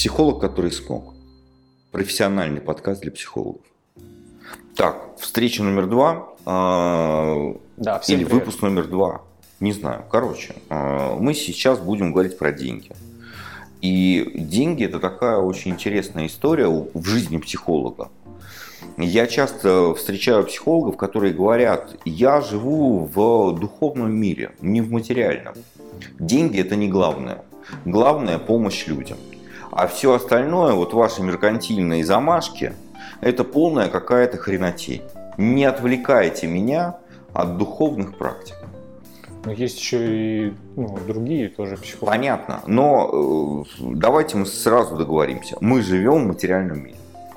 Психолог, который смог. Профессиональный подкаст для психологов. Так, встреча номер два. Э, да, всем или привет. выпуск номер два. Не знаю. Короче, э, мы сейчас будем говорить про деньги. И деньги это такая очень интересная история в жизни психолога. Я часто встречаю психологов, которые говорят, я живу в духовном мире, не в материальном. Деньги это не главное. Главное помощь людям. А все остальное, вот ваши меркантильные замашки, это полная какая-то хренотень. Не отвлекайте меня от духовных практик. Но есть еще и ну, другие тоже психологи. Понятно. Но э, давайте мы сразу договоримся. Мы живем в материальном мире.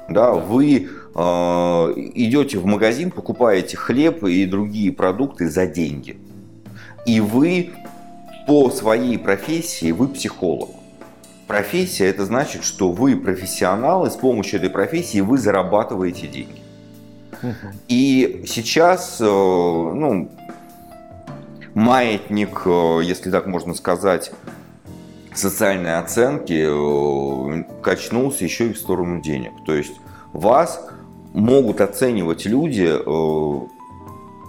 Да, вы э, идете в магазин, покупаете хлеб и другие продукты за деньги. И вы по своей профессии, вы психолог. Профессия это значит, что вы профессионал, и с помощью этой профессии вы зарабатываете деньги. И сейчас, э, ну, маятник, э, если так можно сказать, социальной оценки э, качнулся еще и в сторону денег. То есть вас могут оценивать люди,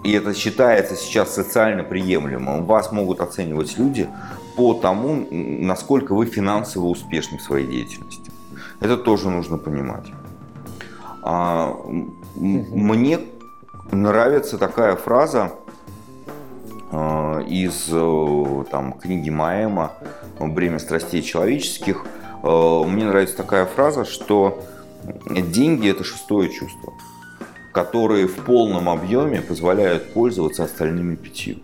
и это считается сейчас социально приемлемым, вас могут оценивать люди по тому, насколько вы финансово успешны в своей деятельности. Это тоже нужно понимать. А, мне нравится такая фраза э, из там, книги Маэма «Бремя страстей человеческих». Мне нравится такая фраза, что Деньги – это шестое чувство, которые в полном объеме позволяют пользоваться остальными пятью.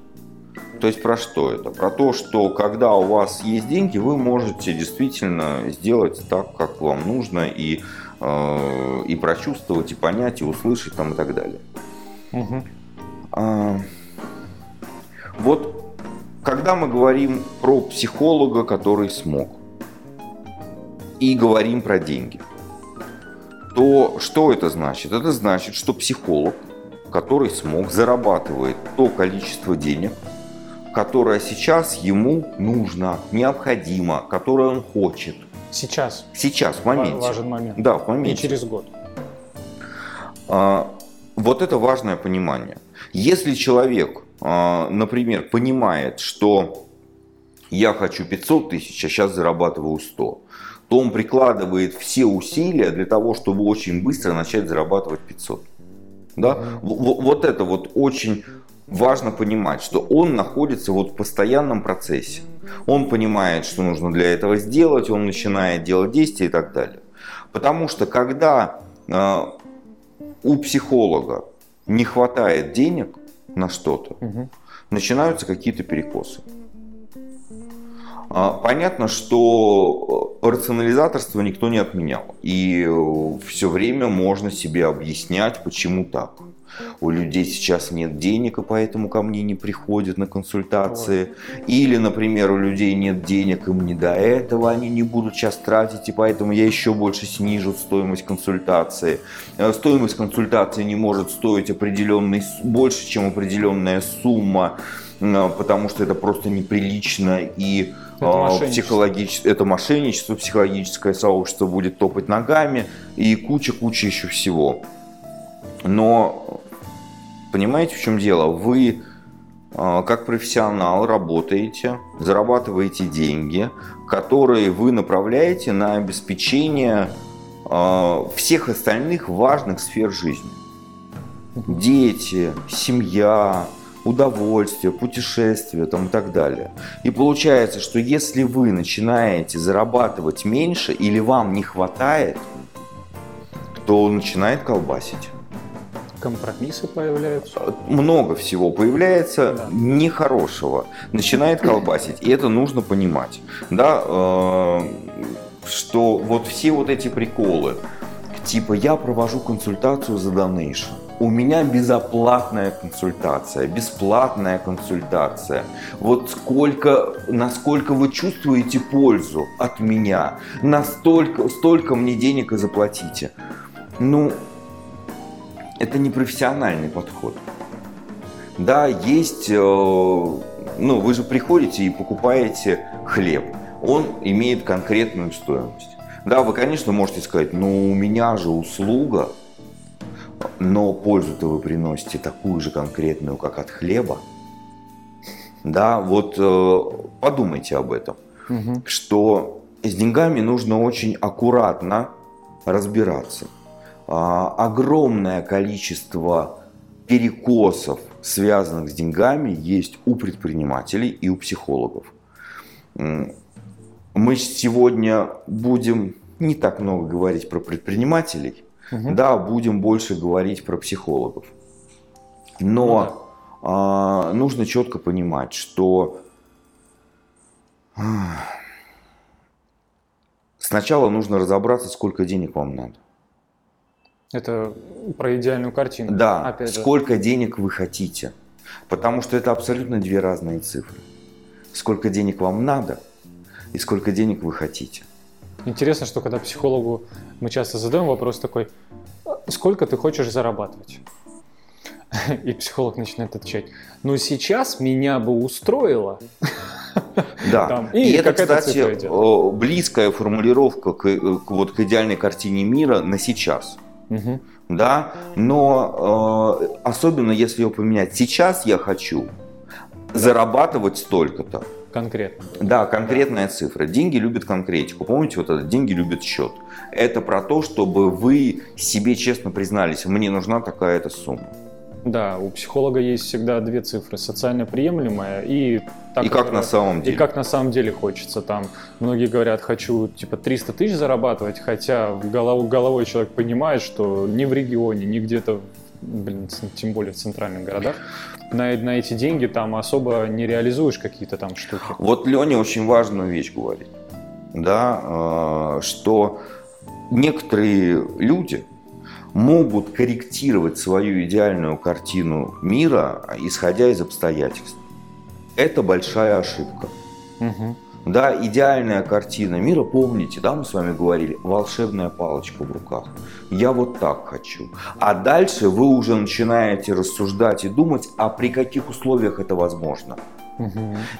То есть про что это? Про то, что когда у вас есть деньги, вы можете действительно сделать так, как вам нужно, и, э, и прочувствовать, и понять, и услышать там, и так далее. Угу. А, вот когда мы говорим про психолога, который смог, и говорим про деньги – то что это значит? Это значит, что психолог, который смог, зарабатывает то количество денег, которое сейчас ему нужно, необходимо, которое он хочет. Сейчас. Сейчас, в моменте. Важен момент. Да, в моменте. Не через год. А, вот это важное понимание. Если человек, а, например, понимает, что я хочу 500 тысяч, а сейчас зарабатываю 100, то он прикладывает все усилия для того, чтобы очень быстро начать зарабатывать 500. Да? Вот это вот очень важно понимать, что он находится вот в постоянном процессе. Он понимает, что нужно для этого сделать, он начинает делать действия и так далее. Потому что когда э, у психолога не хватает денег на что-то, угу. начинаются какие-то перекосы. А, понятно, что э, рационализаторство никто не отменял. И э, все время можно себе объяснять, почему так. У людей сейчас нет денег, и поэтому ко мне не приходят на консультации. Или, например, у людей нет денег, им не до этого, они не будут сейчас тратить, и поэтому я еще больше снижу стоимость консультации. Э, стоимость консультации не может стоить определенный, больше, чем определенная сумма, потому что это просто неприлично и это а, психологическое, это мошенничество, психологическое сообщество будет топать ногами и куча-куча еще всего. Но понимаете, в чем дело? Вы а, как профессионал работаете, зарабатываете деньги, которые вы направляете на обеспечение а, всех остальных важных сфер жизни. Дети, семья, удовольствие, путешествия там, и так далее. И получается, что если вы начинаете зарабатывать меньше или вам не хватает, то начинает колбасить. Компромиссы появляются? Много всего появляется да. нехорошего. Начинает колбасить. И это нужно понимать. Да, э, что вот все вот эти приколы, типа я провожу консультацию за донейшн у меня безоплатная консультация, бесплатная консультация. Вот сколько, насколько вы чувствуете пользу от меня, настолько, столько мне денег и заплатите. Ну, это не профессиональный подход. Да, есть, э, ну, вы же приходите и покупаете хлеб. Он имеет конкретную стоимость. Да, вы, конечно, можете сказать, ну у меня же услуга, но пользу-то вы приносите такую же конкретную, как от хлеба. Да, вот э, подумайте об этом, Мгм. что с деньгами нужно очень аккуратно разбираться. А, огромное количество перекосов, связанных с деньгами, есть у предпринимателей и у психологов. Мы сегодня будем не так много говорить про предпринимателей, Мгм. да, будем больше говорить про психологов. Но а, нужно четко понимать, что сначала нужно разобраться, сколько денег вам надо. Это про идеальную картину. Да, Опять же. сколько денег вы хотите. Потому что это абсолютно две разные цифры. Сколько денег вам надо и сколько денег вы хотите. Интересно, что когда психологу мы часто задаем вопрос такой, «А сколько ты хочешь зарабатывать? И психолог начинает отвечать, ну сейчас меня бы устроило. Да. Там, и, и это, кстати, близкая формулировка к, э, к вот, к идеальной картине мира на сейчас. Мгм. Да, но э, особенно если его поменять. Сейчас я хочу зарабатывать столько-то. Конкретно. Да, конкретная цифра. Деньги любят конкретику. Помните, вот это деньги любят счет. Это про то, чтобы вы себе честно признались, мне нужна такая-то сумма. Да, у психолога есть всегда две цифры. Социально приемлемая и... та, И как на самом И деле. как на самом деле хочется. Там многие говорят, хочу типа 300 тысяч зарабатывать, хотя в голову, головой человек понимает, что ни в регионе, ни где-то, блин, тем более в центральных городах, на, на эти деньги там особо не реализуешь какие-то там штуки. Вот Леня очень важную вещь говорит, да, э, что некоторые люди могут корректировать свою идеальную картину мира, исходя из обстоятельств. Это большая ошибка. Мгм. Да, идеальная картина мира, помните, да, мы с вами говорили, волшебная палочка в руках. Я вот так хочу. А дальше вы уже начинаете рассуждать и думать, а при каких условиях это возможно.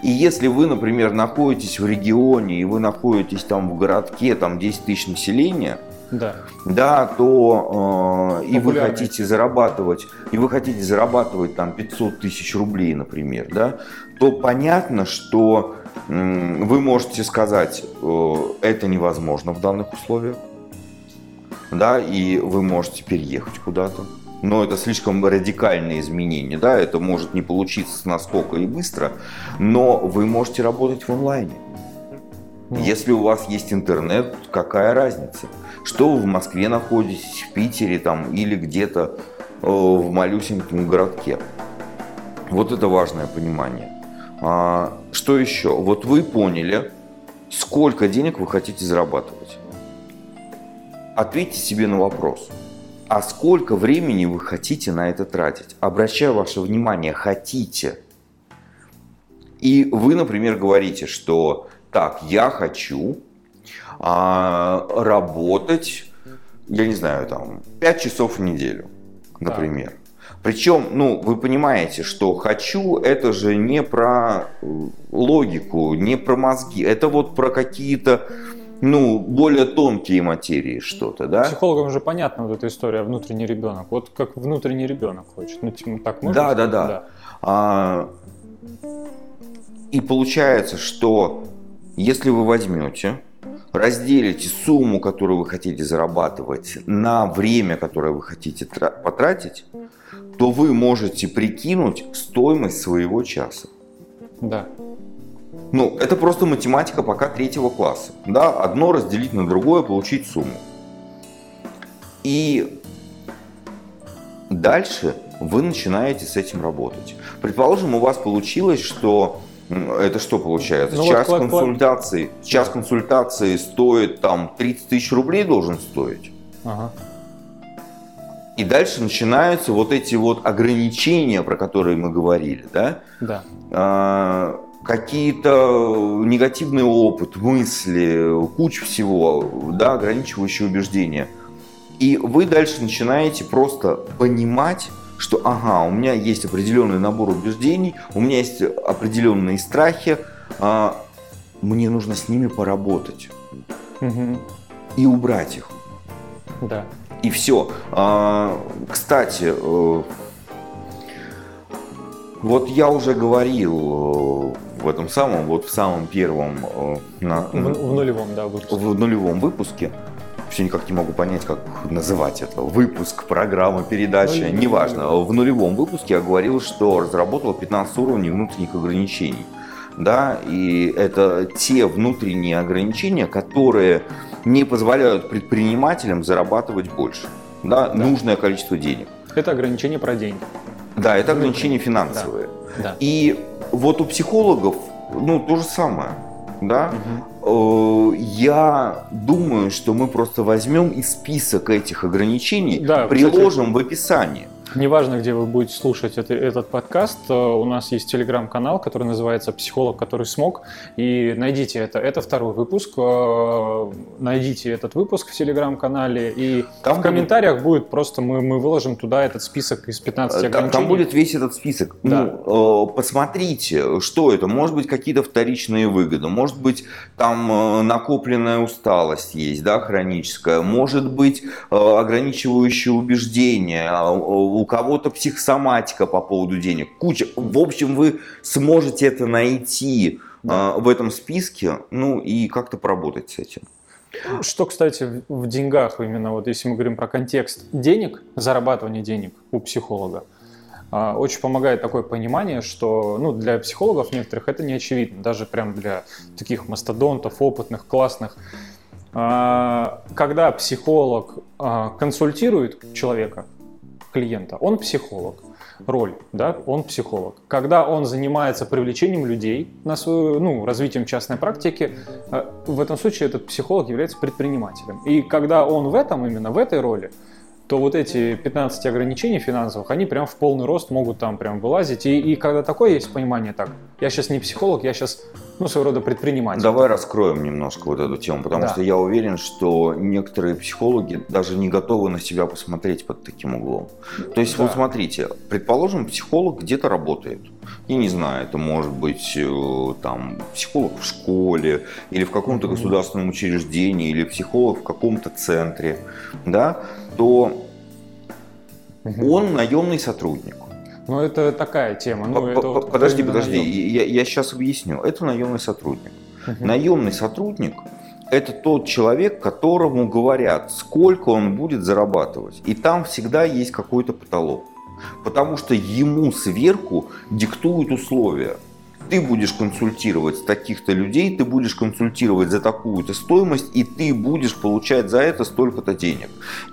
И если вы, например, находитесь в регионе, и вы находитесь там в городке, там 10 тысяч населения, Да. да, то э, и вы хотите зарабатывать, и вы хотите зарабатывать там 500 тысяч рублей, например, да, то понятно, что м, вы можете сказать, э, это невозможно в данных условиях, да, и вы можете переехать куда-то. Но это слишком радикальные изменения, да, это может не получиться насколько и быстро, но вы можете работать в онлайне. Ну, Если у вас есть интернет, какая разница? Что вы в Москве находитесь, в Питере там или где-то э, в малюсеньком городке? Вот это важное понимание. А, что еще? Вот вы поняли, сколько денег вы хотите зарабатывать. Ответьте себе на вопрос. А сколько времени вы хотите на это тратить? Обращаю ваше внимание, хотите. И вы, например, говорите, что так, я хочу а, работать, я не знаю, там, 5 часов в неделю, например. Причем, ну, вы понимаете, что хочу, это же не про э, логику, не про мозги, это вот про какие-то, ну, более тонкие материи что-то, да? Психологам же понятна вот эта история внутренний ребенок. Вот как внутренний ребенок хочет. Ну, типа, так можно? Да, да, сказать? да. А, и получается, что если вы возьмете, разделите сумму, которую вы хотите зарабатывать, на время, которое вы хотите тра- потратить, то вы можете прикинуть стоимость своего часа. Да. Ну, это просто математика пока третьего класса. Да, одно разделить на другое, получить сумму. И дальше вы начинаете с этим работать. Предположим, у вас получилось, что это что получается? Ну вот час клад- консультации, час Да. консультации стоит там 30 тысяч рублей должен стоить. Ага. И дальше начинаются вот эти вот ограничения, про которые мы говорили, да? Да. А, какие-то негативный опыт, мысли, куча всего, да, ограничивающие убеждения. И вы дальше начинаете просто понимать, что ага, у меня есть определенный набор убеждений, у меня есть определенные страхи, а, мне нужно с ними поработать. Мгм. и убрать их. Да. И все. А, кстати, э, вот я уже говорил э, в этом самом, вот в самом первом, э, на, В, в нулевом, да, выпуске. в нулевом выпуске, все никак не могу понять, как называть это, выпуск, программа, передача, Ну, неважно. В нулевом выпуске я говорил, что разработал 15 уровней внутренних ограничений. Да, и это те внутренние ограничения, которые не позволяют предпринимателям зарабатывать больше. Да, нужное количество денег. Это ограничение про деньги. Да, это ограничения финансовые. Да. И вот у психологов, ну, то же самое. Да? Э, Я думаю, что мы просто возьмем и список этих ограничений Да, приложим в описании. Неважно, где вы будете слушать это- этот подкаст, э, у нас есть телеграм-канал, который называется «Психолог, который смог», и найдите это. Это второй выпуск. э, Найдите этот выпуск в телеграм-канале, и Там в будет- комментариях будет просто, мы, мы выложим туда этот список из 15 Там, ограничений. там будет весь этот список. Да. Ну, э, посмотрите, что это. Может быть, какие-то вторичные выгоды. Может быть, там э, накопленная усталость есть, да, хроническая. Может быть, э, ограничивающие убеждения. А, У кого-то психосоматика по поводу денег. Куча. В общем, вы сможете это найти э, в этом списке, ну и как-то поработать с этим. Что, кстати, в деньгах, именно вот если мы говорим про контекст денег, зарабатывания денег у психолога, а, очень помогает такое понимание, что ну, для психологов некоторых это не очевидно, даже прям для таких мастодонтов, опытных, классных. А, Когда психолог а, консультирует человека, клиента, он психолог, роль, да, он психолог. Когда он занимается привлечением людей на свою, ну, развитием частной практики, э, в этом случае этот психолог является предпринимателем. И когда он в этом, именно в этой роли, то вот эти 15 ограничений финансовых, они прям в полный рост могут там прям вылазить. И, и когда такое есть понимание, так, я сейчас не психолог, я сейчас, ну, своего рода предприниматель. Давай раскроем немножко вот эту тему, потому Да. что я уверен, что некоторые психологи даже не готовы на себя посмотреть под таким углом. То есть, Да. вот смотрите, предположим, психолог где-то работает. Я не знаю, это может быть э, там психолог в школе или в каком-то государственном учреждении или психолог в каком-то центре, да, то он наемный сотрудник. Ну, это такая тема. Ну, это Подожди, подожди, наем. я, сейчас объясню. Это наемный сотрудник. Наемный сотрудник – это тот человек, которому говорят, сколько он будет зарабатывать. И там всегда есть какой-то потолок. Потому что ему сверху диктуют условия. Ты будешь консультировать таких-то людей, ты будешь консультировать за такую-то стоимость, и ты будешь получать за это столько-то денег.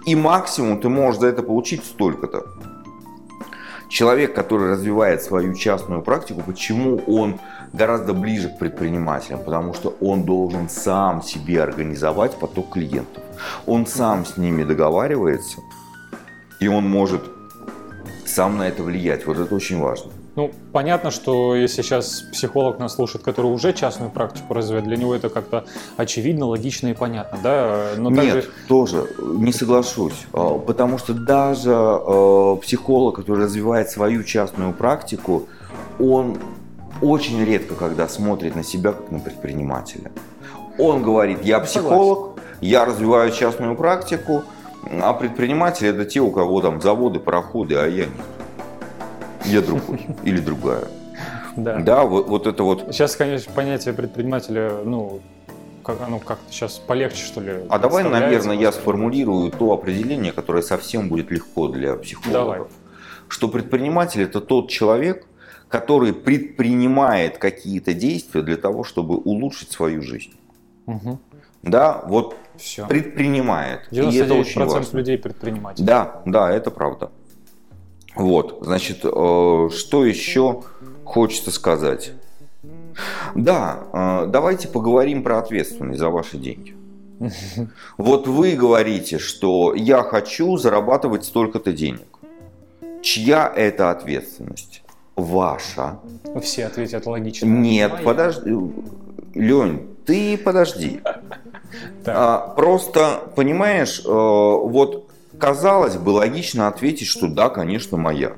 И максимум ты можешь за это получить столько-то. Человек, который развивает свою частную практику, почему он гораздо ближе к предпринимателям? Потому что он должен сам себе организовать поток клиентов. Он сам с ними договаривается, и он может сам на это влиять. Вот это очень важно. Ну, понятно, что если сейчас психолог нас слушает, который уже частную практику развивает, для него это как-то очевидно, логично и понятно, да? Но Нет, также тоже не соглашусь. А, Потому что даже э, психолог, который развивает свою частную практику, он очень редко когда смотрит на себя как на предпринимателя. Он говорит, я психолог, я развиваю частную практику, а предприниматели это те, у кого там заводы, пароходы, а я нет. Я другой или другая. да. Да, вот, вот это вот. Сейчас, конечно, понятие предпринимателя, ну, как оно как-то сейчас полегче, что ли. А давай, наверное, я сформулирую то определение, которое совсем будет легко для психологов. Давай. Что предприниматель это тот человек, который предпринимает какие-то действия для того, чтобы улучшить свою жизнь. Мгм. Да, вот Все. предпринимает. И это очень 99% важно. людей предприниматели. Да, да, это правда. Вот, значит, э, что еще хочется сказать? Да, э, давайте поговорим про ответственность за ваши деньги. Вот вы говорите, что я хочу зарабатывать столько-то денег. Чья это ответственность? Ваша. Все ответят логично. Нет, Моя. подожди. Лень, ты подожди. А, просто, понимаешь, э, вот казалось бы логично ответить, что да, конечно, моя.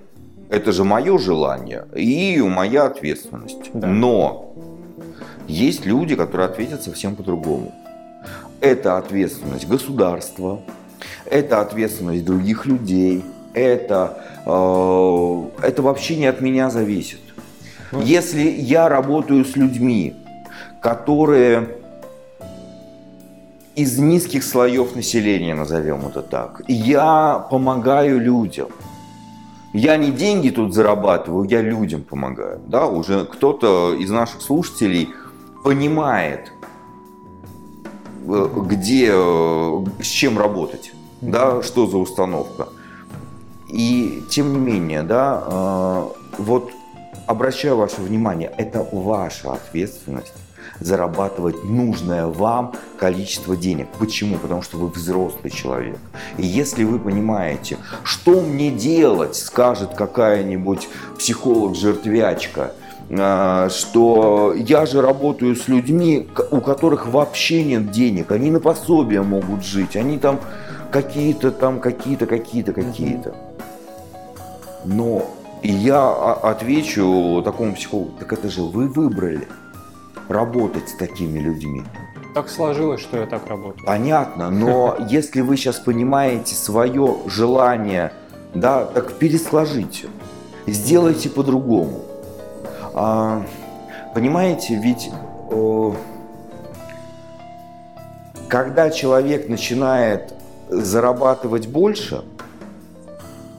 Это же мое желание и моя ответственность. Да. Но есть люди, которые ответят совсем по-другому. это ответственность государства, это ответственность других людей, это, э, это вообще не от меня зависит. Если я работаю с людьми, которые из низких слоев населения, назовем это так, я помогаю людям. Я не деньги тут зарабатываю, я людям помогаю. Да, уже кто-то из наших слушателей понимает, э, где, э, с чем работать, да, что за установка. И тем не менее, да, э, вот обращаю ваше внимание, это ваша ответственность зарабатывать нужное вам количество денег. Почему? Потому что вы взрослый человек. И если вы понимаете, что мне делать, скажет какая-нибудь психолог-жертвячка, а, что я же работаю с людьми, у которых вообще нет денег, они на пособие могут жить, они там какие-то там, какие-то, какие-то, какие-то. Но и я отвечу такому психологу, так это же вы выбрали работать с такими людьми. Так сложилось, что я так работаю. Понятно, но если вы сейчас понимаете свое желание, да, так пересложите, сделайте по-другому. А, понимаете, ведь э, когда человек начинает зарабатывать больше,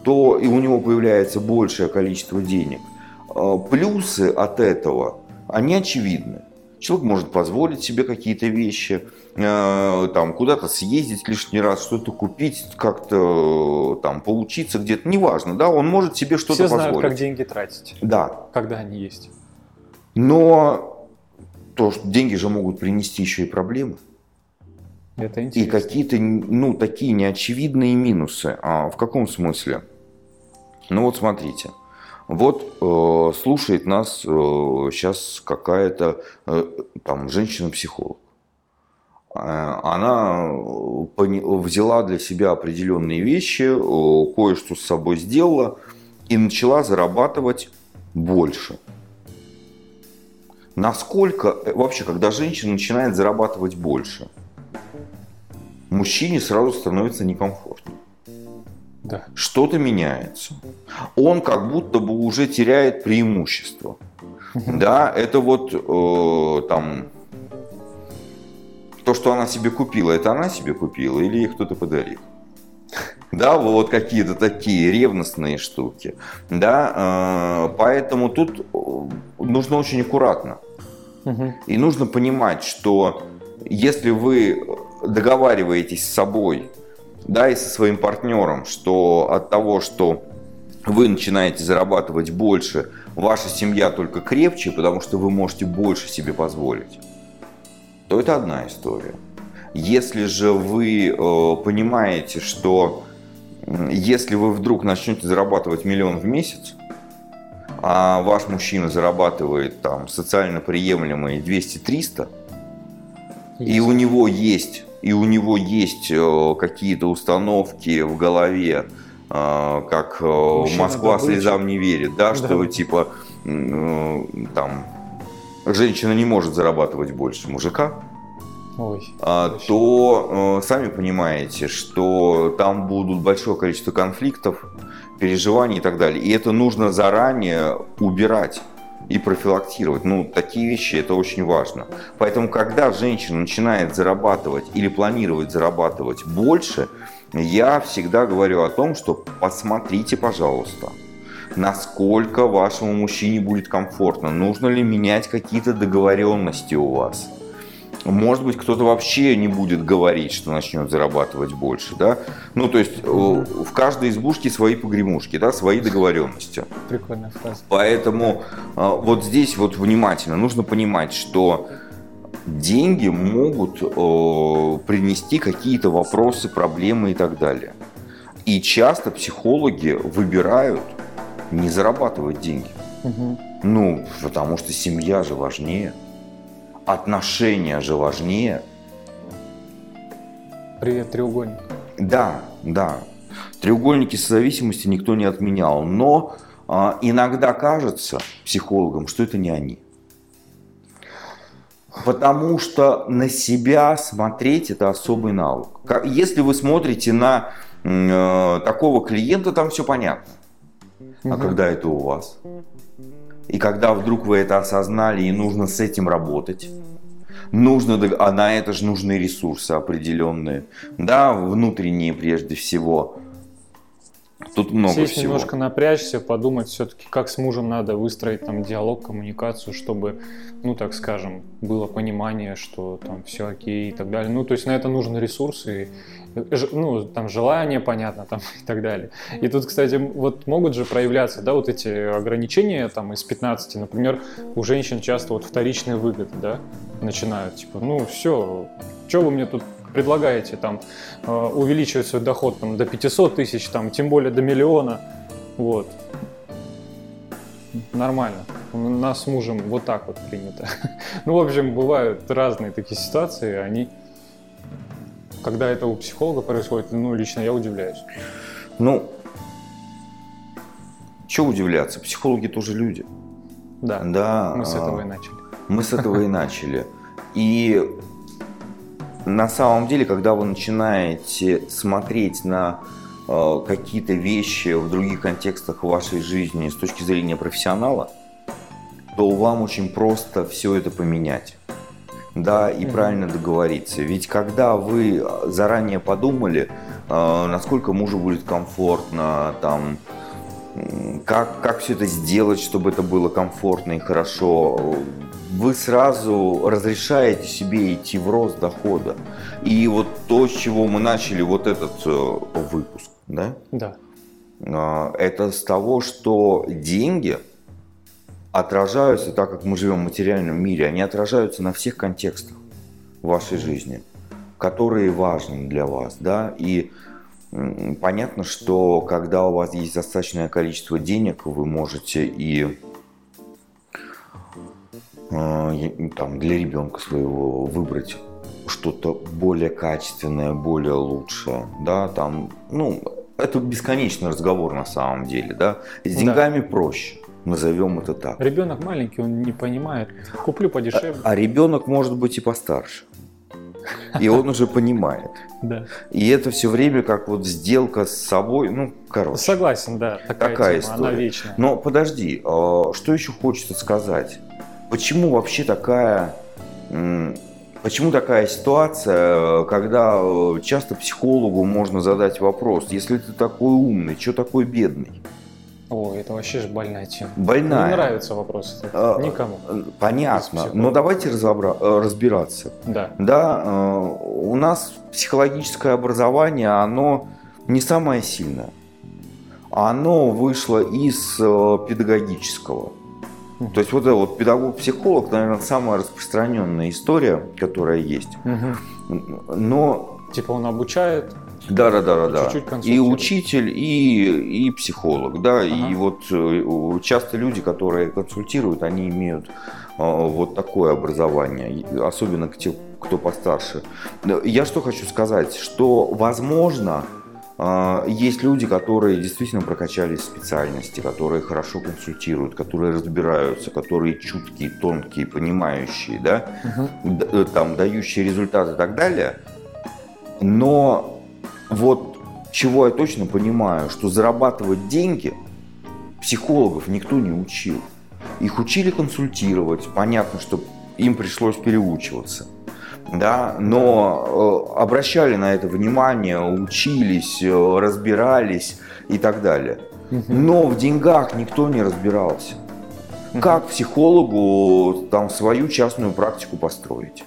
то и у него появляется большее количество денег. Э, плюсы от этого, они очевидны. Человек может позволить себе какие-то вещи, э, там, куда-то съездить лишний раз, что-то купить, как-то там поучиться где-то, неважно, да, он может себе что-то позволить. Все знают, как деньги тратить. Да. Когда они есть. Но то, что деньги же могут принести еще и проблемы. Это интересно. И какие-то, ну, такие неочевидные минусы. А в каком смысле? Ну вот смотрите. Вот э, слушает нас э, сейчас какая-то э, там женщина-психолог. Э, она взяла для себя определенные вещи, э, кое-что с собой сделала и начала зарабатывать больше. Насколько э, вообще, когда женщина начинает зарабатывать больше, мужчине сразу становится некомфортно. Да. Что-то меняется. Он как будто бы уже теряет преимущество. Да, это вот э, там то, что она себе купила, это она себе купила или ей кто-то подарил. Да, вот какие-то такие ревностные штуки. Да, э, поэтому тут э, нужно очень аккуратно. И нужно понимать, что если вы договариваетесь с собой да, и со своим партнером, что от того, что вы начинаете зарабатывать больше, ваша семья только крепче, потому что вы можете больше себе позволить, то это одна история. Если же вы э, понимаете, что если вы вдруг начнете зарабатывать миллион в месяц, а ваш мужчина зарабатывает там социально приемлемые 200-300, и у него есть и у него есть э, какие-то установки в голове, э, как э, Мужчина Москва добыча. слезам не верит, да, что да. типа там женщина не может зарабатывать больше мужика, Ой, а, то сами понимаете, что там будут большое количество конфликтов, переживаний и так далее. И это нужно заранее убирать и профилактировать. Ну, такие вещи это очень важно. Поэтому, когда женщина начинает зарабатывать или планировать зарабатывать больше, я всегда говорю о том, что посмотрите, пожалуйста, насколько вашему мужчине будет комфортно, нужно ли менять какие-то договоренности у вас – может быть, кто-то вообще не будет говорить, что начнет зарабатывать больше, да? Ну, то есть в каждой избушке свои погремушки, да, свои договоренности. Прикольная фраза. Поэтому а, вот здесь вот внимательно нужно понимать, что деньги могут принести какие-то вопросы, проблемы и так далее. И часто психологи выбирают не зарабатывать деньги. Угу. Ну, потому что семья же важнее отношения же важнее. Привет, треугольник. Да, да. Треугольники созависимости никто не отменял, но а, иногда кажется психологам, что это не они. Потому что на себя смотреть это особый навык. Если вы смотрите на э, такого клиента, там все понятно. А когда это у вас? И когда вдруг вы это осознали и нужно с этим работать, нужно, а на это же нужны ресурсы определенные, да, внутренние прежде всего. Тут много Сесть всего. немножко напрячься, подумать все-таки, как с мужем надо выстроить там диалог, коммуникацию, чтобы, ну так скажем, было понимание, что там все окей и так далее. Ну, то есть на это нужны ресурсы, ну, там желание, понятно, там и так далее. И тут, кстати, вот могут же проявляться, да, вот эти ограничения там из 15, например, у женщин часто вот вторичные выгоды, да, начинают, типа, ну, все, что вы мне тут предлагаете там э, увеличивать свой доход там, до 500 тысяч, там, тем более до миллиона, вот. Нормально. У нас с мужем вот так вот принято. Ну, в общем, бывают разные такие ситуации, они, когда это у психолога происходит, ну, лично я удивляюсь. Ну, что удивляться? Психологи тоже люди. Да, да мы с этого и начали. Мы с этого и начали. И на самом деле, когда вы начинаете смотреть на э, какие-то вещи в других контекстах вашей жизни с точки зрения профессионала, то вам очень просто все это поменять. Да, и mm-hmm. правильно договориться. Ведь когда вы заранее подумали, э, насколько мужу будет комфортно, там, как, как все это сделать, чтобы это было комфортно и хорошо, вы сразу разрешаете себе идти в рост дохода. И вот то, с чего мы начали вот этот э, выпуск, да? Да. А, это с того, что деньги отражаются, так как мы живем в материальном мире, они отражаются на всех контекстах вашей жизни, которые важны для вас, да, и понятно, что когда у вас есть достаточное количество денег, вы можете и а, там, для ребенка своего выбрать что-то более качественное, более лучшее, да, там, ну, это бесконечный разговор на самом деле, да, с деньгами да. проще, назовем это так. Ребенок маленький, он не понимает, куплю подешевле. А, а ребенок может быть и постарше. И он уже понимает. Да. И это все время как вот сделка с собой, ну, короче. Согласен, да, такая, такая тема, история. она вечная. Но подожди, а, что еще хочется сказать? Почему вообще такая, почему такая ситуация, когда э, часто психологу можно задать вопрос, если ты такой умный, что такой бедный? О, это вообще же больная тема. Больная. Не нравится вопрос а, никому. Понятно. Но давайте разобра- э, разбираться. Да. Да, э, у нас психологическое образование, оно не самое сильное. Оно вышло из педагогического. То есть вот это вот педагог-психолог, наверное, самая распространенная история, которая есть. Угу. Но... Типа он обучает, да, да, да, да, да. И учитель, и, и психолог, да. Ага. И вот э, часто люди, которые консультируют, они имеют а, вот такое образование, особенно те, кто постарше. Я что хочу сказать, что возможно а, есть люди, которые действительно прокачались в специальности, которые хорошо консультируют, которые разбираются, которые чуткие, тонкие, понимающие, да, угу. там, дающие результаты и так далее. Но вот чего я точно понимаю, что зарабатывать деньги психологов никто не учил. Их учили консультировать. Понятно, что им пришлось переучиваться да, но э, обращали на это внимание, учились, э, разбирались и так далее. Но в деньгах никто не разбирался. Как психологу там свою частную практику построить?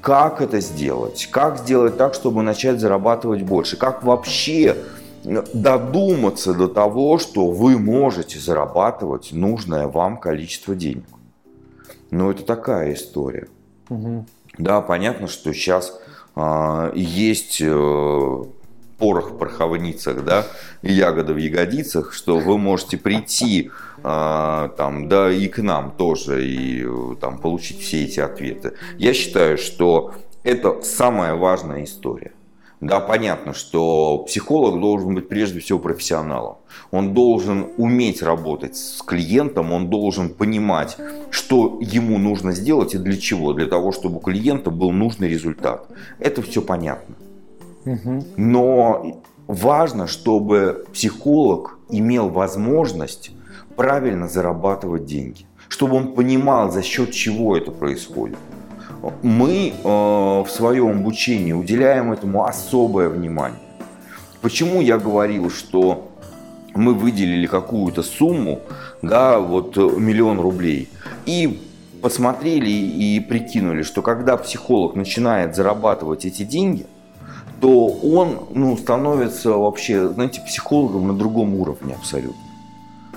Как это сделать? Как сделать так, чтобы начать зарабатывать больше? Как вообще додуматься до того, что вы можете зарабатывать нужное вам количество денег? Ну, это такая история. Угу. Да, понятно, что сейчас э, есть э, порох в пороховницах, да, ягода в ягодицах, что вы можете прийти э, там, да, и к нам тоже, и там получить все эти ответы. Я считаю, что это самая важная история. Да, понятно, что психолог должен быть прежде всего профессионалом. Он должен уметь работать с клиентом, он должен понимать, что ему нужно сделать и для чего. Для того, чтобы у клиента был нужный результат. Это все понятно. Но важно, чтобы психолог имел возможность правильно зарабатывать деньги. Чтобы он понимал, за счет чего это происходит мы э, в своем обучении уделяем этому особое внимание. Почему я говорил, что мы выделили какую-то сумму, да, вот миллион рублей, и посмотрели и прикинули, что когда психолог начинает зарабатывать эти деньги, то он ну, становится вообще, знаете, психологом на другом уровне абсолютно.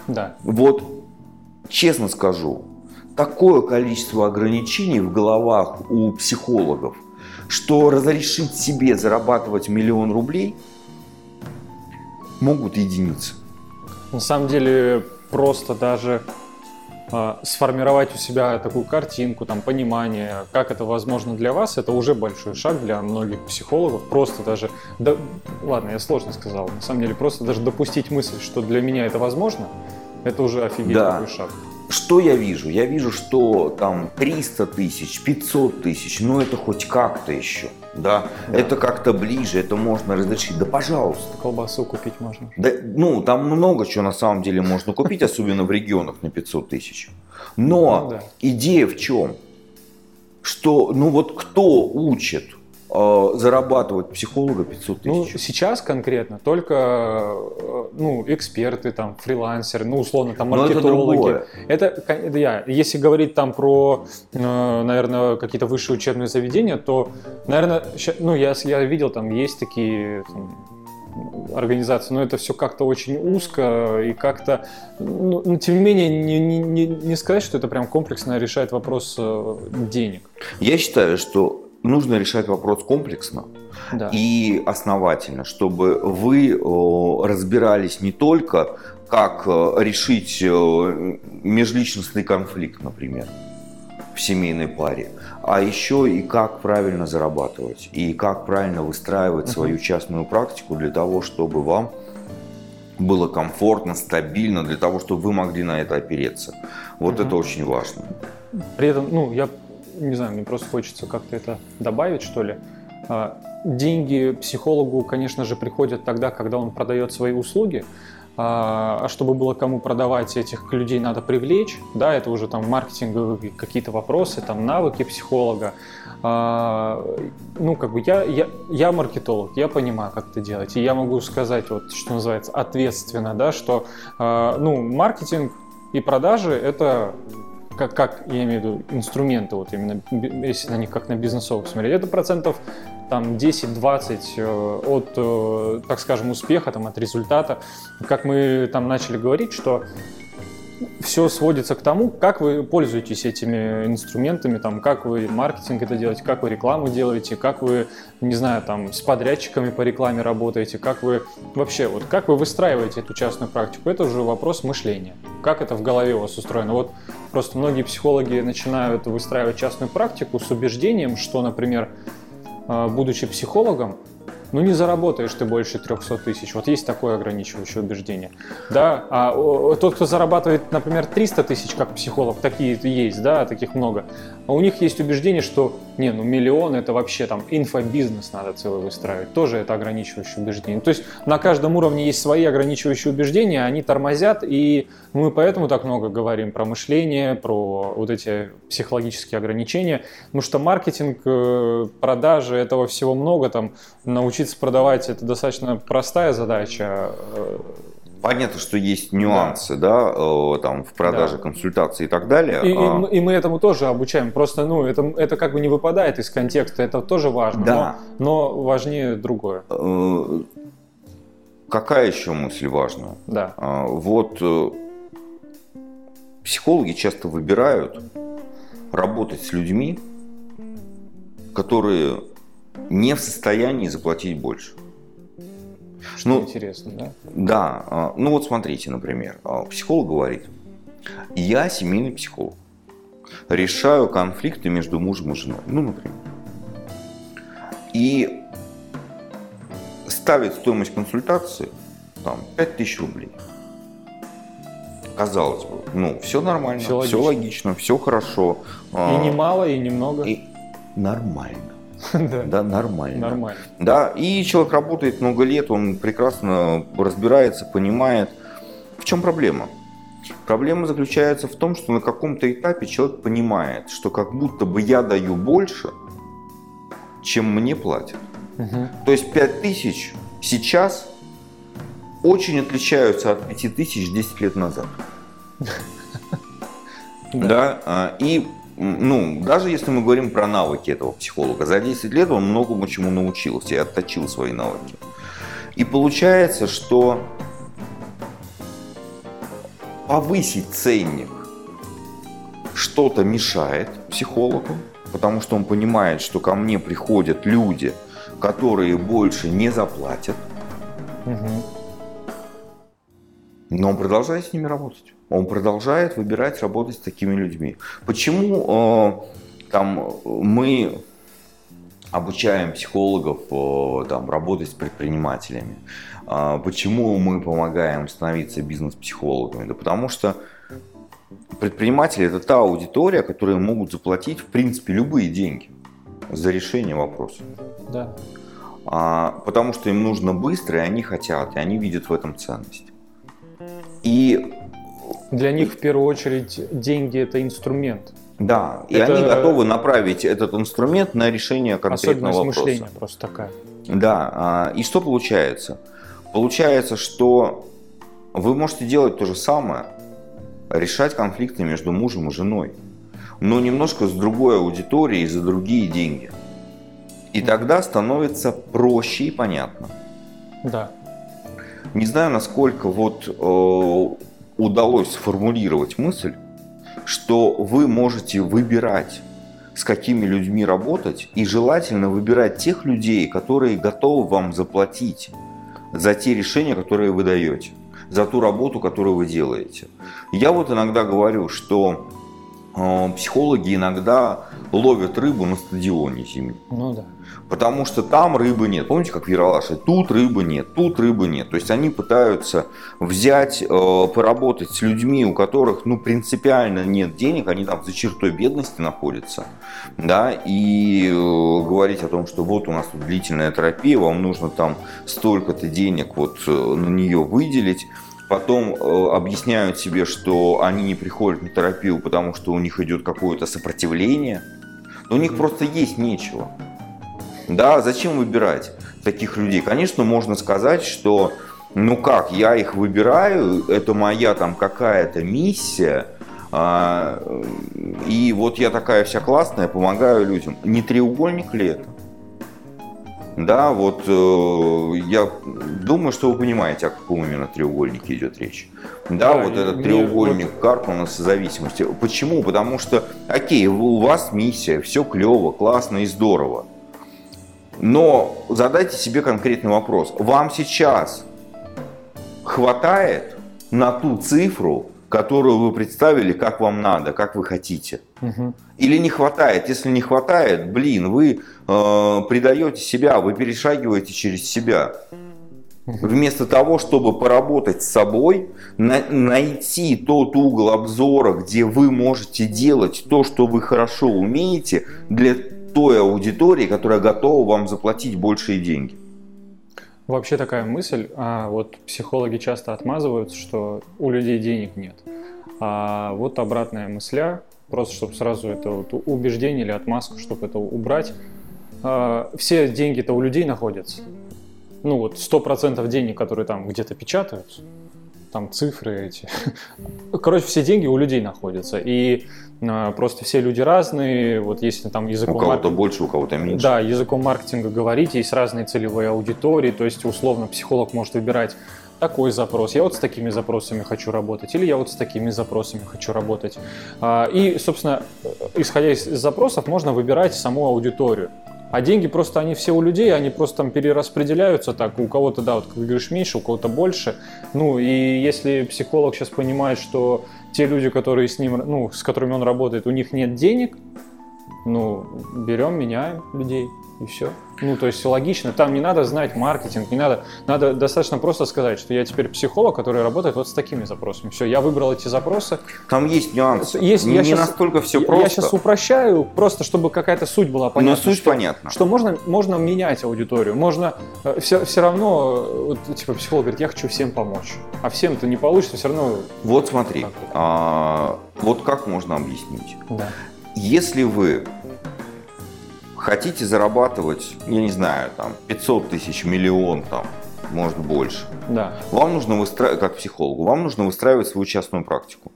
Да. Вот, честно скажу, такое количество ограничений в головах у психологов, что разрешить себе зарабатывать миллион рублей могут единицы. На самом деле просто даже э, сформировать у себя такую картинку, там, понимание, как это возможно для вас, это уже большой шаг для многих психологов. Просто даже, да, ладно, я сложно сказал, на самом деле просто даже допустить мысль, что для меня это возможно, это уже офигеть да. такой шаг. Что я вижу? Я вижу, что там 300 тысяч, 500 тысяч, ну это хоть как-то еще. Да? да, это как-то ближе, это можно разрешить. Да, пожалуйста. Колбасу купить можно. Да, ну, там много чего на самом деле можно купить, особенно в регионах на 500 тысяч. Но ну, идея в чем? Что, ну вот кто учит зарабатывать психолога 500 ну, тысяч? Ну, сейчас конкретно только э, ну, эксперты, там, фрилансеры, ну, условно, там, маркетологи. это, это, я. Если говорить там про, э, наверное, какие-то высшие учебные заведения, то, наверное, ну, я, я видел, там есть такие там, организации, но это все как-то очень узко и как-то, ну, но тем не менее, не, не, не сказать, что это прям комплексно решает вопрос денег. Я считаю, что нужно решать вопрос комплексно да. и основательно, чтобы вы разбирались не только, как э, решить э, межличностный конфликт, например, в семейной паре, а еще и как правильно зарабатывать, и как правильно выстраивать свою частную практику для того, чтобы вам было комфортно, стабильно, для того, чтобы вы могли на это опереться. Вот угу. это очень важно. При этом, ну, я не знаю, мне просто хочется как-то это добавить, что ли. А, деньги психологу, конечно же, приходят тогда, когда он продает свои услуги, а, а чтобы было кому продавать, этих людей надо привлечь, да, это уже там маркетинговые какие-то вопросы, там навыки психолога. А, ну, как бы я, я, я маркетолог, я понимаю, как это делать, и я могу сказать, вот, что называется, ответственно, да, что, ну, маркетинг и продажи – это как, как я имею в виду, инструменты, вот именно если на них как на бизнесовых смотреть, это процентов там 10-20 э, от, э, так скажем, успеха, там, от результата. Как мы там начали говорить, что все сводится к тому, как вы пользуетесь этими инструментами, там, как вы маркетинг это делаете, как вы рекламу делаете, как вы, не знаю, там, с подрядчиками по рекламе работаете, как вы вообще, вот как вы выстраиваете эту частную практику, это уже вопрос мышления. Как это в голове у вас устроено? Вот просто многие психологи начинают выстраивать частную практику с убеждением, что, например, э, будучи психологом, ну не заработаешь ты больше 300 тысяч. Вот есть такое ограничивающее убеждение. Да? А тот, кто зарабатывает, например, 300 тысяч как психолог, такие есть, да, таких много. А у них есть убеждение, что не, ну миллион это вообще там инфобизнес надо целый выстраивать. Тоже это ограничивающее убеждение. То есть на каждом уровне есть свои ограничивающие убеждения, они тормозят, и мы поэтому так много говорим про мышление, про вот эти психологические ограничения. Потому что маркетинг, э, продажи, этого всего много, там научиться продавать это достаточно простая задача Понятно, что есть нюансы, да, да э, там в продаже, да. консультации и так далее. И, а... и мы этому тоже обучаем. Просто, ну, это, это как бы не выпадает из контекста, это тоже важно. Да. Но, но важнее другое. Э, какая еще мысль важная? Да. А, вот э, психологи часто выбирают работать с людьми, которые не в состоянии заплатить больше. Что ну, интересно, да? Да. А, ну вот смотрите, например, а, психолог говорит, я семейный психолог, решаю конфликты между мужем и женой. Ну, например. И ставит стоимость консультации там, 5000 рублей. Казалось бы, ну, все нормально, все, все логично, все хорошо. И а, не мало, и немного. И нормально. Да. да, нормально. Нормально. Да, и человек работает много лет, он прекрасно разбирается, понимает. В чем проблема? Проблема заключается в том, что на каком-то этапе человек понимает, что как будто бы я даю больше, чем мне платят. Угу. То есть 5000 сейчас очень отличаются от 5000 10 лет назад. Да. А, и ну, даже если мы говорим про навыки этого психолога, за 10 лет он многому чему научился и отточил свои навыки. И получается, что повысить ценник что-то мешает психологу, потому что он понимает, что ко мне приходят люди, которые больше не заплатят. Угу. Но он продолжает с ними работать. Он продолжает выбирать работать с такими людьми. Почему э, там мы обучаем психологов э, там, работать с предпринимателями? Э, почему мы помогаем становиться бизнес-психологами? Да потому что предприниматели это та аудитория, которая могут заплатить в принципе любые деньги за решение вопроса. Да. А, потому что им нужно быстро, и они хотят, и они видят в этом ценность. И для них в первую очередь деньги это инструмент. Да, и это... они готовы направить этот инструмент на решение конкретного Особенность вопроса. мышления просто такая. Да, а, и что получается? Получается, что вы можете делать то же самое, решать конфликты между мужем и женой, но немножко с другой аудиторией за другие деньги. И тогда становится проще и понятно. Да. Не знаю, насколько вот э, удалось сформулировать мысль, что вы можете выбирать, с какими людьми работать, и желательно выбирать тех людей, которые готовы вам заплатить за те решения, которые вы даете, за ту работу, которую вы делаете. Я вот иногда говорю, что э, психологи иногда ловят рыбу на стадионе зимнем. Ну да. Потому что там рыбы нет. Помните, как в Яралаше? Тут рыбы нет, тут рыбы нет. То есть они пытаются взять, э, поработать с людьми, у которых ну, принципиально нет денег, они там за чертой бедности находятся. Да, и э, говорить о том, что вот у нас тут длительная терапия, вам нужно там столько-то денег вот э, на нее выделить потом э, объясняют себе, что они не приходят на терапию, потому что у них идет какое-то сопротивление. Но у них просто есть нечего. Да, зачем выбирать таких людей? Конечно, можно сказать, что ну как, я их выбираю, это моя там какая-то миссия, а, и вот я такая вся классная, помогаю людям. Не треугольник ли это? Да, вот э, я думаю, что вы понимаете, о каком именно треугольнике идет речь. Да, да вот этот треугольник вот... Карпмана созависимости. Почему? Потому что, окей, у вас миссия, все клево, классно и здорово. Но задайте себе конкретный вопрос. Вам сейчас хватает на ту цифру, которую вы представили, как вам надо, как вы хотите? Угу. Или не хватает? Если не хватает, блин, вы э, предаете себя, вы перешагиваете через себя. Вместо того, чтобы поработать с собой, на, найти тот угол обзора, где вы можете делать то, что вы хорошо умеете, для той аудитории, которая готова вам заплатить большие деньги. Вообще такая мысль, а вот психологи часто отмазываются, что у людей денег нет. А вот обратная мысля, просто чтобы сразу это вот убеждение или отмазку, чтобы это убрать. А, все деньги-то у людей находятся. Ну вот 100% денег, которые там где-то печатаются, там цифры эти. Короче, все деньги у людей находятся. И а, просто все люди разные, вот если там языком... У кого-то марк... больше, у кого-то меньше. Да, языком маркетинга говорить, есть разные целевые аудитории, то есть условно психолог может выбирать такой запрос, я вот с такими запросами хочу работать, или я вот с такими запросами хочу работать. А, и, собственно, исходя из запросов, можно выбирать саму аудиторию. А деньги просто, они все у людей, они просто там перераспределяются так, у кого-то, да, вот как говоришь, меньше, у кого-то больше. Ну, и если психолог сейчас понимает, что те люди, которые с ним, ну, с которыми он работает, у них нет денег, ну, берем, меняем людей. И все. Ну, то есть логично, там не надо знать маркетинг, не надо, надо достаточно просто сказать, что я теперь психолог, который работает вот с такими запросами. Все, я выбрал эти запросы. Там есть нюансы. Есть, не я не сейчас, настолько все просто. Я сейчас упрощаю, просто чтобы какая-то суть была понятна. Но суть что, понятна. Что можно, можно менять аудиторию, можно все, э, все равно, вот, типа психолог говорит, я хочу всем помочь, а всем это не получится, все равно. Вот смотри, а, вот как можно объяснить? Да. Если вы хотите зарабатывать, я не знаю, там 500 тысяч, миллион, там, может больше, да. вам нужно выстраивать, как психологу, вам нужно выстраивать свою частную практику.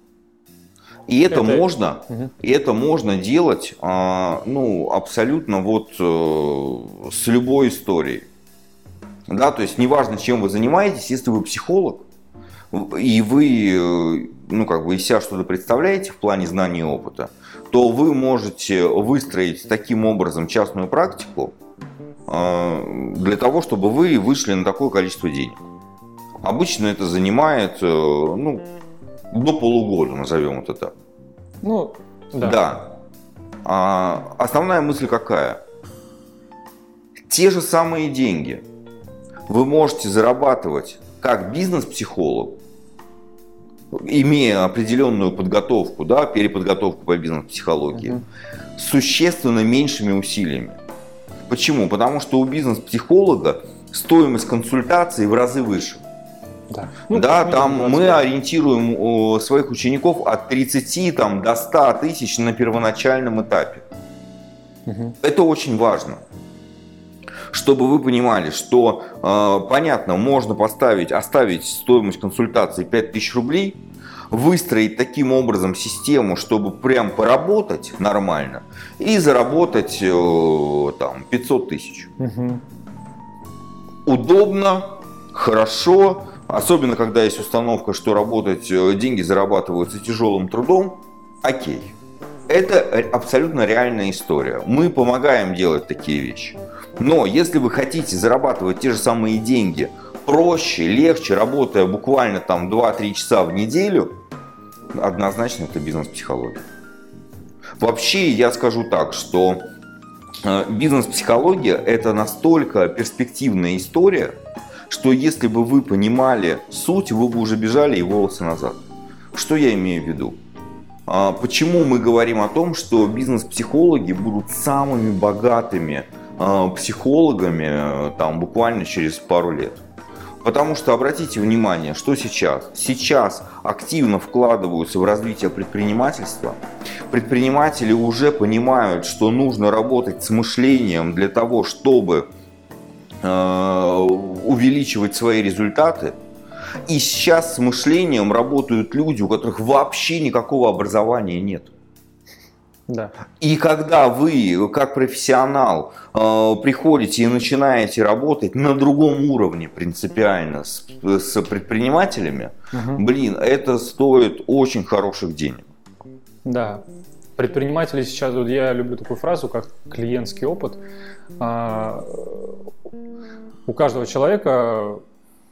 И это, это... можно, угу. и это можно делать, а, ну, абсолютно вот э, с любой историей. Да, то есть неважно, чем вы занимаетесь, если вы психолог, и вы, э, ну, как бы из себя что-то представляете в плане знаний и опыта, то вы можете выстроить таким образом частную практику э, для того, чтобы вы вышли на такое количество денег. Обычно это занимает, э, ну, до полугода, назовем это так. Ну, да. Да. А основная мысль какая? Те же самые деньги вы можете зарабатывать как бизнес-психолог, имея определенную подготовку, да, переподготовку по бизнес-психологии, угу. существенно меньшими усилиями. Почему? Потому что у бизнес-психолога стоимость консультации в разы выше. Да, ну, да там мы ориентируем своих учеников от 30 там, до 100 тысяч на первоначальном этапе. Угу. Это очень важно чтобы вы понимали, что э, понятно, можно поставить, оставить стоимость консультации 5000 рублей, выстроить таким образом систему, чтобы прям поработать нормально и заработать э, там 500 тысяч. Угу. Удобно, хорошо, особенно когда есть установка, что работать, э, деньги зарабатываются тяжелым трудом, окей. Это абсолютно реальная история. Мы помогаем делать такие вещи. Но если вы хотите зарабатывать те же самые деньги проще, легче, работая буквально там 2-3 часа в неделю, однозначно это бизнес-психология. Вообще я скажу так, что э, бизнес-психология это настолько перспективная история, что если бы вы понимали суть, вы бы уже бежали и волосы назад. Что я имею в виду? А, почему мы говорим о том, что бизнес-психологи будут самыми богатыми психологами э, там буквально через пару лет. Потому что обратите внимание, что сейчас? Сейчас активно вкладываются в развитие предпринимательства. Предприниматели уже понимают, что нужно работать с мышлением для того, чтобы э, увеличивать свои результаты. И сейчас с мышлением работают люди, у которых вообще никакого образования нет. Да. И когда вы, как профессионал, э, приходите и начинаете работать на другом уровне принципиально с, с предпринимателями, угу. блин, это стоит очень хороших денег. Да. Предприниматели сейчас, вот я люблю такую фразу, как клиентский опыт. А, у каждого человека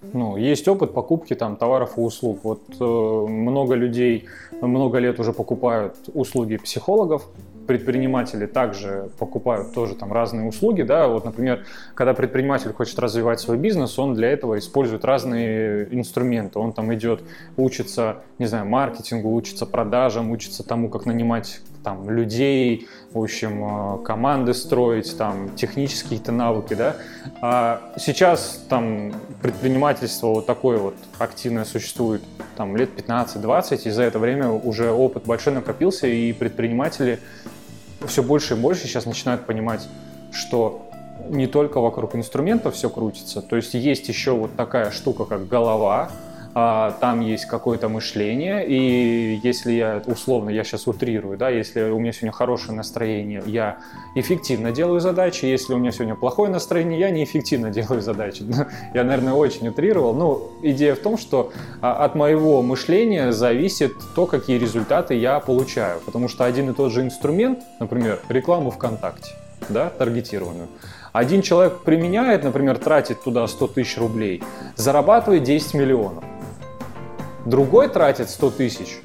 ну, есть опыт покупки там товаров и услуг. Вот э, много людей много лет уже покупают услуги психологов, предприниматели также покупают тоже там разные услуги, да, вот, например, когда предприниматель хочет развивать свой бизнес, он для этого использует разные инструменты, он там идет, учится, не знаю, маркетингу, учится продажам, учится тому, как нанимать там людей, в общем, э, команды строить, там, технические какие-то навыки, да. А сейчас там предпринимательство вот такое вот активное существует там лет 15-20, и за это время уже опыт большой накопился, и предприниматели все больше и больше сейчас начинают понимать, что не только вокруг инструментов все крутится, то есть есть еще вот такая штука, как голова, там есть какое-то мышление, и если я, условно, я сейчас утрирую, да, если у меня сегодня хорошее настроение, я эффективно делаю задачи, если у меня сегодня плохое настроение, я неэффективно делаю задачи. Я, наверное, очень утрировал. Ну, идея в том, что а, от моего мышления зависит то, какие результаты я получаю, потому что один и тот же инструмент, например, рекламу ВКонтакте, да, таргетированную, один человек применяет, например, тратит туда 100 тысяч рублей, зарабатывает 10 миллионов. Другой тратит 100 тысяч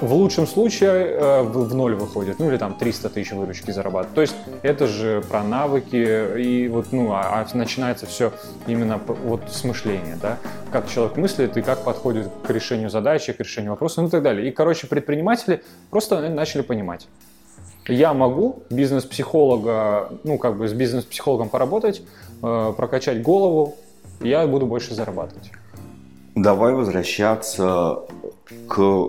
в лучшем случае э, в, ноль выходит, ну или там 300 тысяч выручки зарабатывать. То есть это же про навыки, и вот, ну, а, а начинается все именно вот с мышления, да, как человек мыслит и как подходит к решению задачи, к решению вопроса, ну и так далее. И, короче, предприниматели просто начали понимать. Я могу бизнес-психолога, ну, как бы с бизнес-психологом поработать, э, прокачать голову, я буду больше зарабатывать. Давай возвращаться к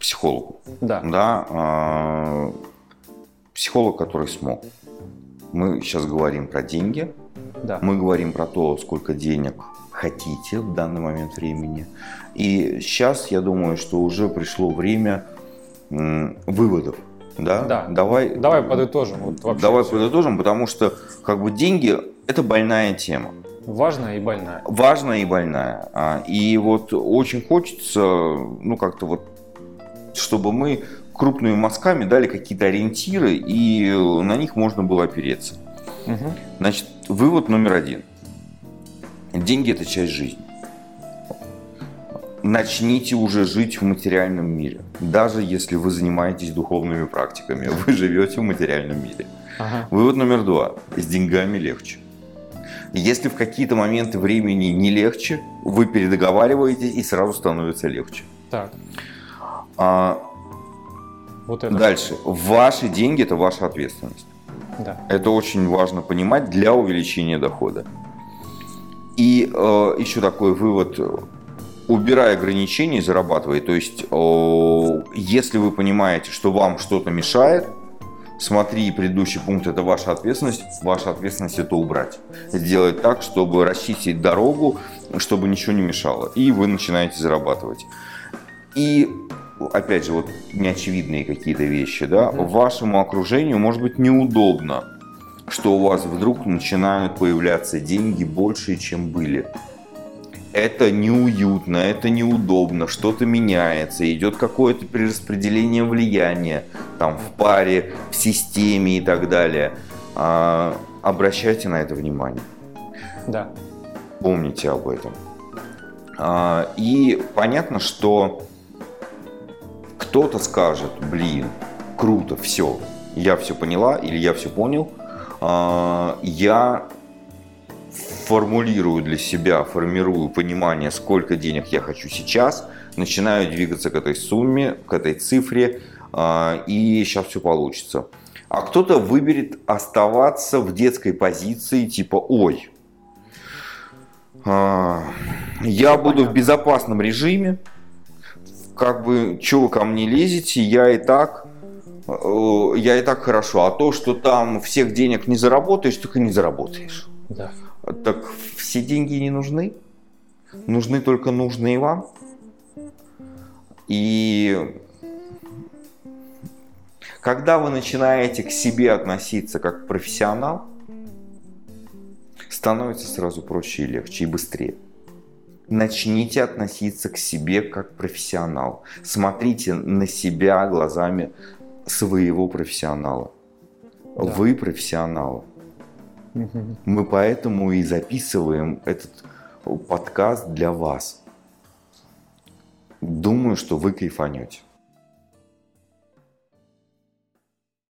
психологу. Да. Да. Э, психолог, который смог. Мы сейчас говорим про деньги. Да. Мы говорим про то, сколько денег хотите в данный момент времени. И сейчас я думаю, что уже пришло время выводов. Да? да. Давай, давай подытожим. Вот давай все. подытожим, потому что как бы деньги это больная тема. Важная и больная. Важная и больная. А, и вот очень хочется, ну как-то вот, чтобы мы крупными мазками дали какие-то ориентиры, и на них можно было опереться. Угу. Значит, вывод номер один. Деньги – это часть жизни. Начните уже жить в материальном мире. Даже если вы занимаетесь духовными практиками, вы живете в материальном мире. Ага. Вывод номер два. С деньгами легче. Если в какие-то моменты времени не легче, вы передоговариваетесь и сразу становится легче. Так. А, вот это. Дальше. Ваши деньги – это ваша ответственность. Да. Это очень важно понимать для увеличения дохода. И э, еще такой вывод, убирая ограничения, зарабатывай. То есть, если вы понимаете, что вам что-то мешает, смотри, предыдущий пункт – это ваша ответственность. Ваша ответственность – это убрать. Сделать так, чтобы расчистить дорогу, чтобы ничего не мешало. И вы начинаете зарабатывать. И опять же, вот неочевидные какие-то вещи, да, mm вашему окружению может быть неудобно, что у вас вдруг начинают появляться деньги больше, чем были. Это неуютно, это неудобно, что-то меняется, идет какое-то перераспределение влияния там в паре, в системе и так далее. А, обращайте на это внимание. Да. Помните об этом. А, и понятно, что кто-то скажет, блин, круто, все, я все поняла или я все понял, а, я формулирую для себя, формирую понимание, сколько денег я хочу сейчас, начинаю двигаться к этой сумме, к этой цифре, а, и сейчас все получится. А кто-то выберет оставаться в детской позиции, типа, ой, а, я буду в безопасном режиме, как бы, что вы ко мне лезете, я и так, э, я и так хорошо. А то, что там всех денег не заработаешь, и не заработаешь. Да. Так все деньги не нужны. Нужны только нужные вам. И когда вы начинаете к себе относиться как к профессионал, становится сразу проще и легче и быстрее начните относиться к себе как профессионал. Смотрите на себя глазами своего профессионала. Да. Вы профессионалы. Мы поэтому и записываем этот подкаст для вас. Думаю, что вы кайфанете.